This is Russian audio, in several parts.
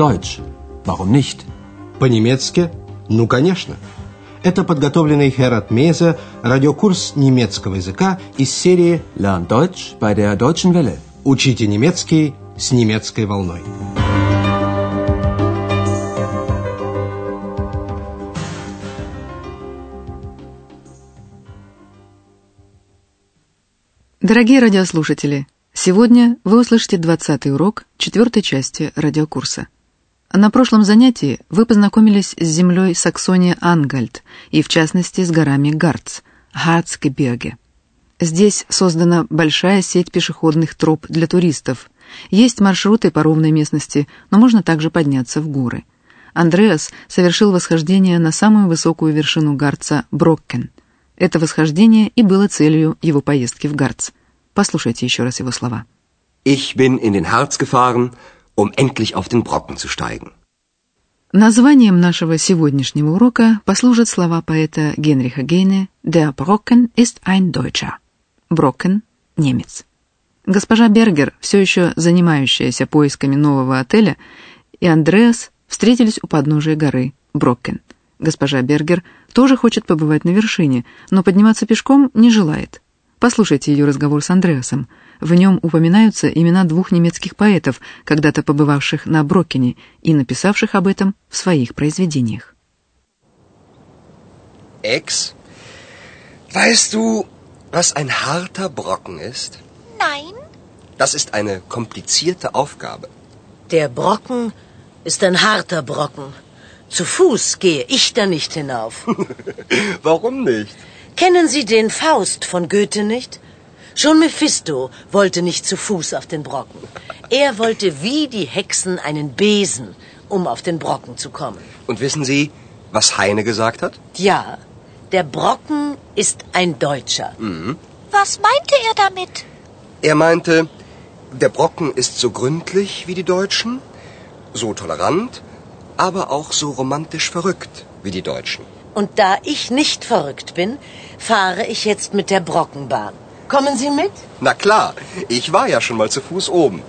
Deutsch. Warum nicht? По-немецки? Ну, конечно. Это подготовленный Херат Меза радиокурс немецкого языка из серии Lern Deutsch bei der Deutschen Welle. «Учите немецкий с немецкой волной». Дорогие радиослушатели, сегодня вы услышите 20 урок четвертой части радиокурса. На прошлом занятии вы познакомились с землей Саксония-Ангальд и, в частности, с горами Гарц, Харцгебирге. Здесь создана большая сеть пешеходных троп для туристов. Есть маршруты по ровной местности, но можно также подняться в горы. Андреас совершил восхождение на самую высокую вершину Гарца Броккен – это восхождение и было целью его поездки в Гарц. Послушайте еще раз его слова. Ich bin in den Harz gefahren, um endlich auf den Brocken zu steigen. Названием нашего сегодняшнего урока послужат слова поэта Генриха Гейне «Der Brocken ist ein Deutscher». Брокен – немец. Госпожа Бергер, все еще занимающаяся поисками нового отеля, и Андреас встретились у подножия горы Брокен – Госпожа Бергер тоже хочет побывать на вершине, но подниматься пешком не желает. Послушайте ее разговор с Андреасом. В нем упоминаются имена двух немецких поэтов, когда-то побывавших на Брокене и написавших об этом в своих произведениях. Ex, weißt du, was ein harter Brocken ist? Nein. Das ist eine komplizierte Aufgabe. Der Brocken ist ein harter Brocken. Zu Fuß gehe ich da nicht hinauf. Warum nicht? Kennen Sie den Faust von Goethe nicht? Schon Mephisto wollte nicht zu Fuß auf den Brocken. Er wollte wie die Hexen einen Besen, um auf den Brocken zu kommen. Und wissen Sie, was Heine gesagt hat? Ja, der Brocken ist ein Deutscher. Mhm. Was meinte er damit? Er meinte, der Brocken ist so gründlich wie die Deutschen, so tolerant aber auch so romantisch verrückt wie die Deutschen. Und da ich nicht verrückt bin, fahre ich jetzt mit der Brockenbahn. Kommen Sie mit? Na klar, ich war ja schon mal zu Fuß oben.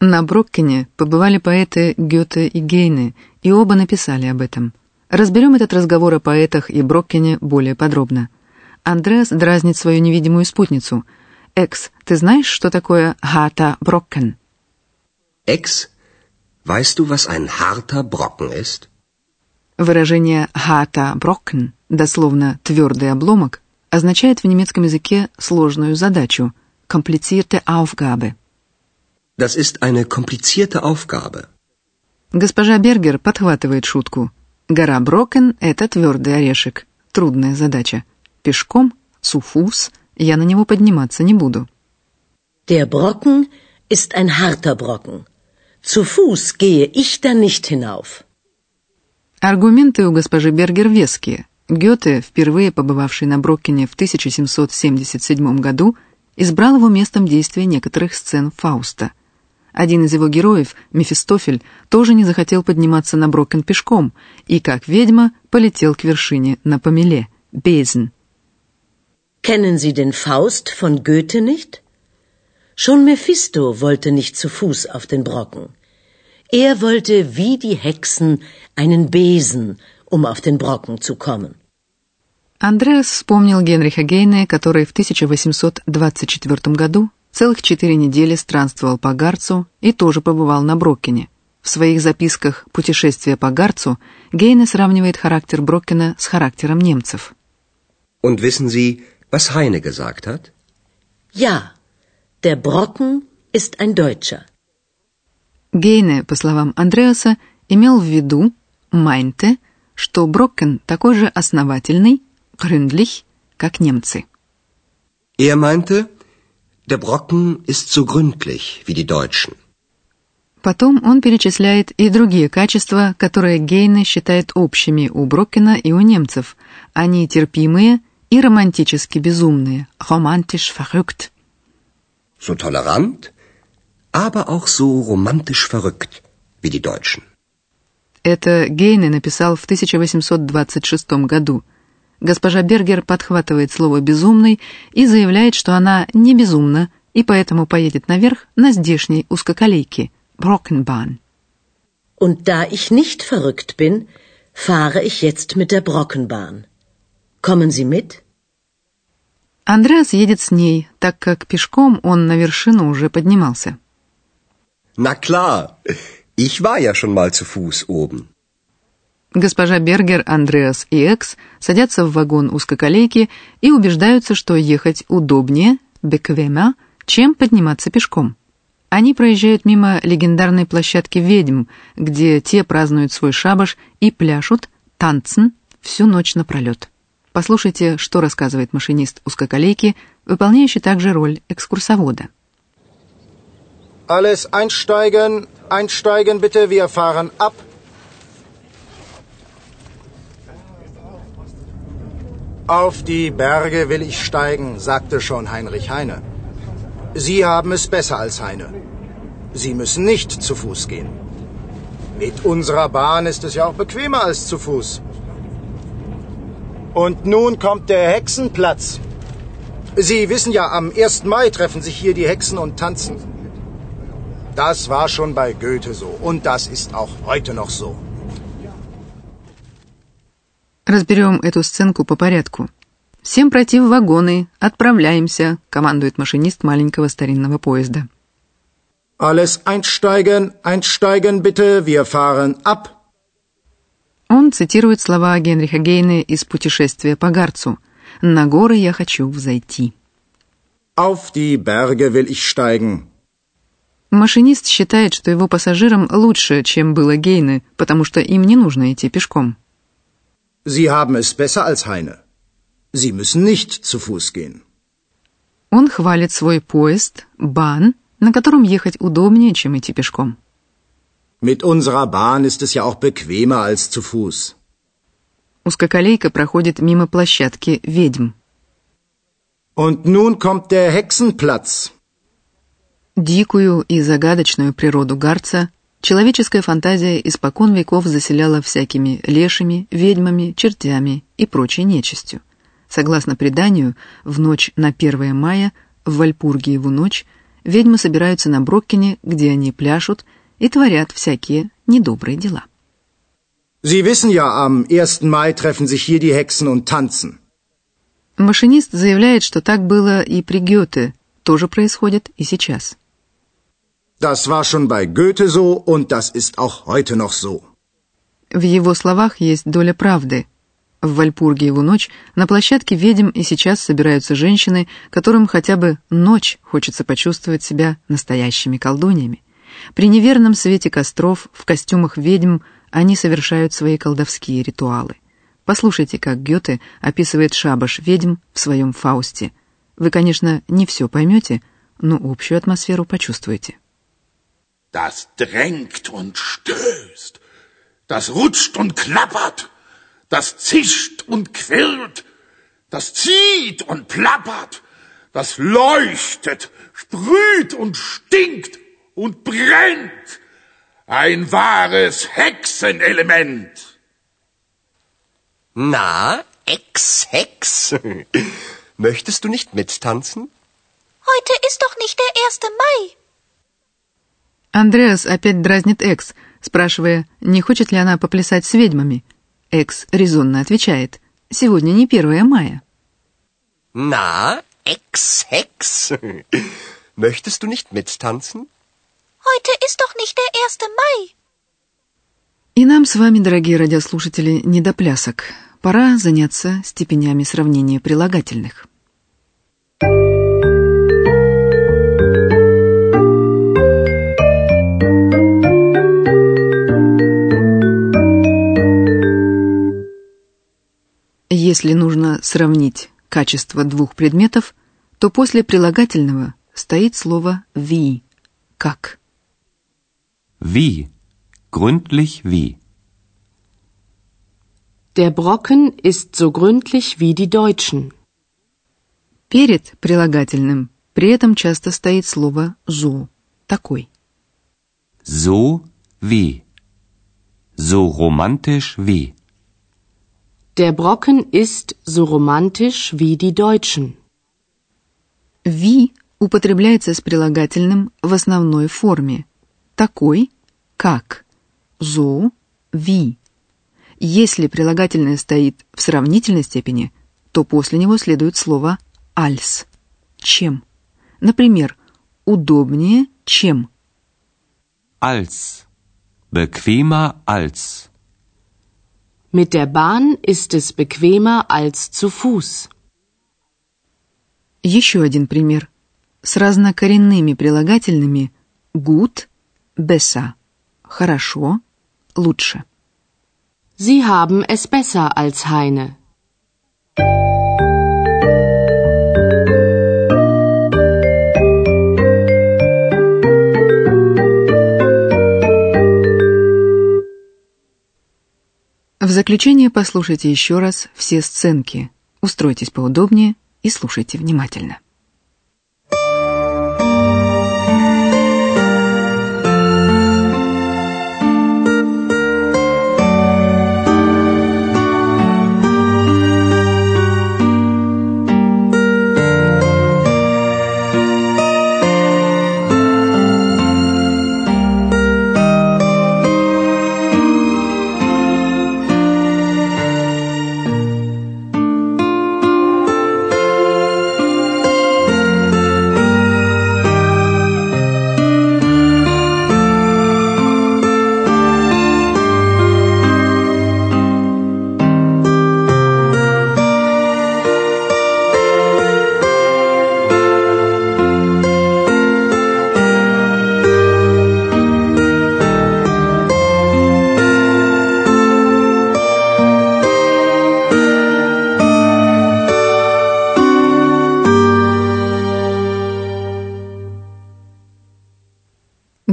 На Броккене побывали поэты Гёте и Гейне, и оба написали об этом. Разберем этот разговор о поэтах и Броккене более подробно. Андреас дразнит свою невидимую спутницу. «Экс, ты знаешь, что такое Хата Броккен?» «Экс, Weißt du, was ein harter Brocken ist? Выражение «harter Brocken», дословно «твердый обломок», означает в немецком языке сложную задачу «komplizierte Aufgabe». Das ist eine komplizierte Aufgabe. Госпожа Бергер подхватывает шутку. Гора Брокен — это твердый орешек, трудная задача. Пешком, суфус, я на него подниматься не буду. Der Brocken ist ein harter Brocken. Zu Fuß gehe ich da nicht hinauf. Аргументы у госпожи Бергер веские. Гёте, впервые побывавший на Броккене в 1777 году, избрал его местом действия некоторых сцен Фауста. Один из его героев, Мефистофель, тоже не захотел подниматься на Броккен пешком и, как ведьма, полетел к вершине на помеле, Безен. Kennen Sie den Faust von Goethe nicht? Schon Mephisto wollte nicht zu Fuß auf den Brocken. Er wollte wie die Hexen einen Besen, um auf den Brocken zu kommen. Андреас вспомнил Генриха Гейне, который в 1824 году целых четыре недели странствовал по Гарцу и тоже побывал на Броккене. В своих записках «Путешествие по Гарцу» Гейне сравнивает характер Броккена с характером немцев. Und wissen Sie, was Heine gesagt hat? Ja, Der Brocken ist ein Deutscher. Гейне, по словам Андреаса, имел в виду, meinte, что Брокен такой же основательный, gründlich, как немцы. Er meinte, der Brocken ist so gründlich wie die Deutschen. Потом он перечисляет и другие качества, которые Гейне считает общими у Брокена и у немцев. Они терпимые и романтически безумные, romantisch verrückt so tolerant, aber auch so romantisch verrückt wie die Deutschen. Это Гейне написал в 1826 году. Госпожа Бергер подхватывает слово «безумный» и заявляет, что она не безумна и поэтому поедет наверх на здешней узкоколейке Brockenbahn. Und da ich nicht verrückt bin, fahre ich jetzt mit der Brockenbahn. Kommen Sie mit? Андреас едет с ней, так как пешком он на вершину уже поднимался. Na klar, ich war ja schon mal zu Fuß oben. Госпожа Бергер, Андреас и Экс садятся в вагон узкоколейки и убеждаются, что ехать удобнее, беквема, чем подниматься пешком. Они проезжают мимо легендарной площадки ведьм, где те празднуют свой шабаш и пляшут, танцен, всю ночь напролет. Послушайте, что рассказывает машинист узкоколейки, выполняющий также роль экскурсовода. Alles einsteigen, einsteigen bitte, wir fahren ab. Auf die Berge will ich steigen, sagte schon Heinrich Heine. Sie haben es besser als Heine. Sie müssen nicht zu Fuß gehen. Mit unserer Bahn ist es ja auch bequemer als zu Fuß. Und nun kommt der Hexenplatz. Sie wissen ja, am 1. Mai treffen sich hier die Hexen und tanzen. Das war schon bei Goethe so und das ist auch heute noch so. Разберем эту сценку по порядку. «Всем пройти в вагоны, отправляемся», — командует машинист маленького старинного поезда. Alles einsteigen, einsteigen bitte, wir fahren ab. Он цитирует слова Генриха Гейне из «Путешествия по Гарцу». «На горы я хочу взойти». Auf die Berge will ich steigen. Машинист считает, что его пассажирам лучше, чем было Гейне, потому что им не нужно идти пешком. Sie haben es besser als Heine. Sie müssen nicht zu Fuß gehen. Он хвалит свой поезд, бан, на котором ехать удобнее, чем идти пешком. Mit unserer Bahn ist es ja auch bequemer als zu Fuß. Узкоколейка проходит мимо площадки ведьм. Und nun kommt der Hexenplatz. Дикую и загадочную природу Гарца человеческая фантазия испокон веков заселяла всякими лешими, ведьмами, чертями и прочей нечистью. Согласно преданию, в ночь на 1 мая, в Вальпургиеву ночь, ведьмы собираются на Броккене, где они пляшут и творят всякие недобрые дела. Sie wissen ja, am 1. Mai treffen sich hier die Hexen und tanzen. Машинист заявляет, что так было и при Гёте, тоже происходит и сейчас. Das war schon bei Goethe so und das ist auch heute noch so. В его словах есть доля правды. В Вальпургиеву ночь на площадке ведьм и сейчас собираются женщины, которым хотя бы ночь хочется почувствовать себя настоящими колдуньями. При неверном свете костров, в костюмах ведьм, они совершают свои колдовские ритуалы. Послушайте, как Гёте описывает шабаш ведьм в своем «Фаусте». Вы, конечно, не все поймете, но общую атмосферу почувствуете. Das drängt und stößt, das rutscht und klappert, das zischt und quirlt, das zieht und plappert, das leuchtet, sprüht und stinkt und brennt. Ein wahres Hexenelement. Na, Ex-Hex, möchtest du nicht mittanzen? Heute ist doch nicht der 1. Mai. Андреас опять дразнит Экс, спрашивая, не хочет ли она поплясать с ведьмами. Экс резонно отвечает, сегодня не 1 мая. Na, Ex-Hex, möchtest du nicht mittanzen? Heute ist doch nicht der 1. Mai. И нам с вами, дорогие радиослушатели, не до плясок. Пора заняться степенями сравнения прилагательных. Если нужно сравнить качество двух предметов, то после прилагательного стоит слово «wie» — «как». Wie? Gründlich wie? Der Brocken ist so gründlich wie die Deutschen. Перед прилагательным при этом часто стоит слово «so» — «такой». So wie? So romantisch wie? Der Brocken ist so romantisch wie die Deutschen. «Ви» употребляется с прилагательным в основной форме. такой, как, so, wie. Если прилагательное стоит в сравнительной степени, то после него следует слово als, чем. Например, удобнее, чем. Als. Bequemer als. Mit der Bahn ist es bequemer als zu Fuß. Еще один пример. С разнокоренными прилагательными gut, besser, хорошо, лучше. Sie haben es besser als Heine. В заключение послушайте еще раз все сценки. Устройтесь поудобнее и слушайте внимательно.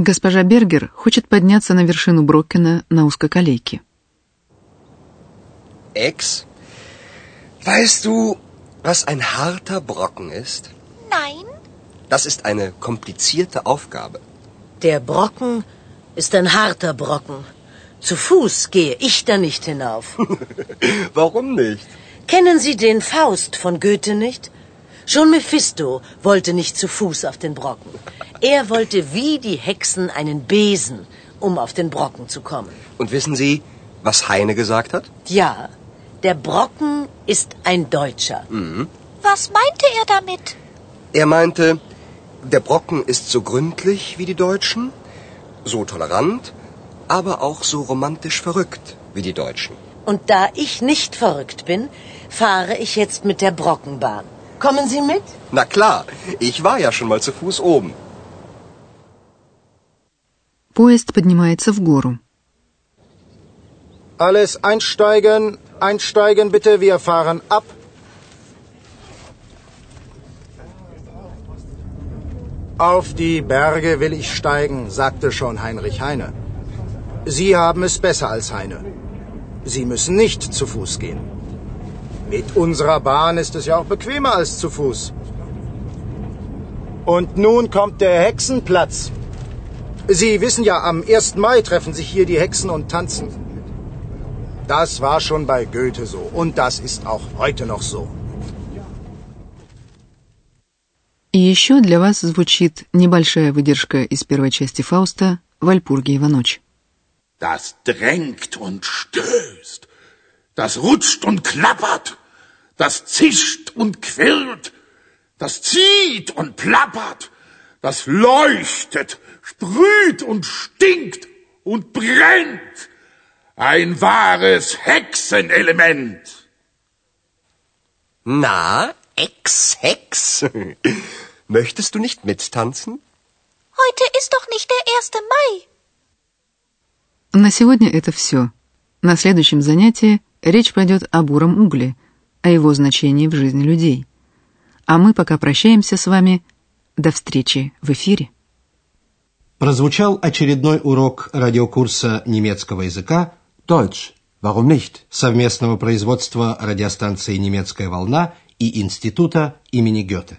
Госпожа Бергер хочет подняться на вершину Броккена на узкоколейке. Ex, weißt du, was ein harter Brocken ist? Nein. Das ist eine komplizierte Aufgabe. Der Brocken ist ein harter Brocken. Zu Fuß gehe ich da nicht hinauf. Warum nicht? Kennen Sie den Faust von Goethe nicht? Schon Mephisto wollte nicht zu Fuß auf den Brocken. Er wollte wie die Hexen einen Besen, um auf den Brocken zu kommen. Und wissen Sie, was Heine gesagt hat? Ja, der Brocken ist ein Deutscher. Was meinte er damit? Er meinte, der Brocken ist so gründlich wie die Deutschen, so tolerant, aber auch so romantisch verrückt wie die Deutschen. Und da ich nicht verrückt bin, fahre ich jetzt mit der Brockenbahn. Kommen Sie mit? Na klar, ich war ja schon mal zu Fuß oben. Поезд поднимается в гору. Alles einsteigen, einsteigen bitte, wir fahren ab. Auf die Berge will ich steigen, sagte schon Heinrich Heine. Sie haben es besser als Heine. Sie müssen nicht zu Fuß gehen. Mit unserer Bahn ist es ja auch bequemer als zu Fuß. Und nun kommt der Hexenplatz. Sie wissen ja, am 1. Mai treffen sich hier die Hexen und tanzen. Das war schon bei Goethe so und das ist auch heute noch so. И еще для вас звучит небольшая выдержка из первой части Фауста «Вальпургиева ночь». Das drängt und stößt. Das rutscht und klappert. Das zischt und quirlt. Das zieht und plappert. Das leuchtet, sprüht und stinkt und brennt. Ein wahres Hexenelement. Na, Ex-Hex, möchtest du nicht mittanzen? Heute ist doch nicht der 1. Mai. На сегодня это все. На следующем занятии речь пойдет о буром угле, о его значении в жизни людей. А мы пока прощаемся с вами. До встречи в эфире. Прозвучал очередной урок радиокурса немецкого языка Deutsch. Warum nicht? совместного производства радиостанции «Немецкая волна» и Института имени Гёте.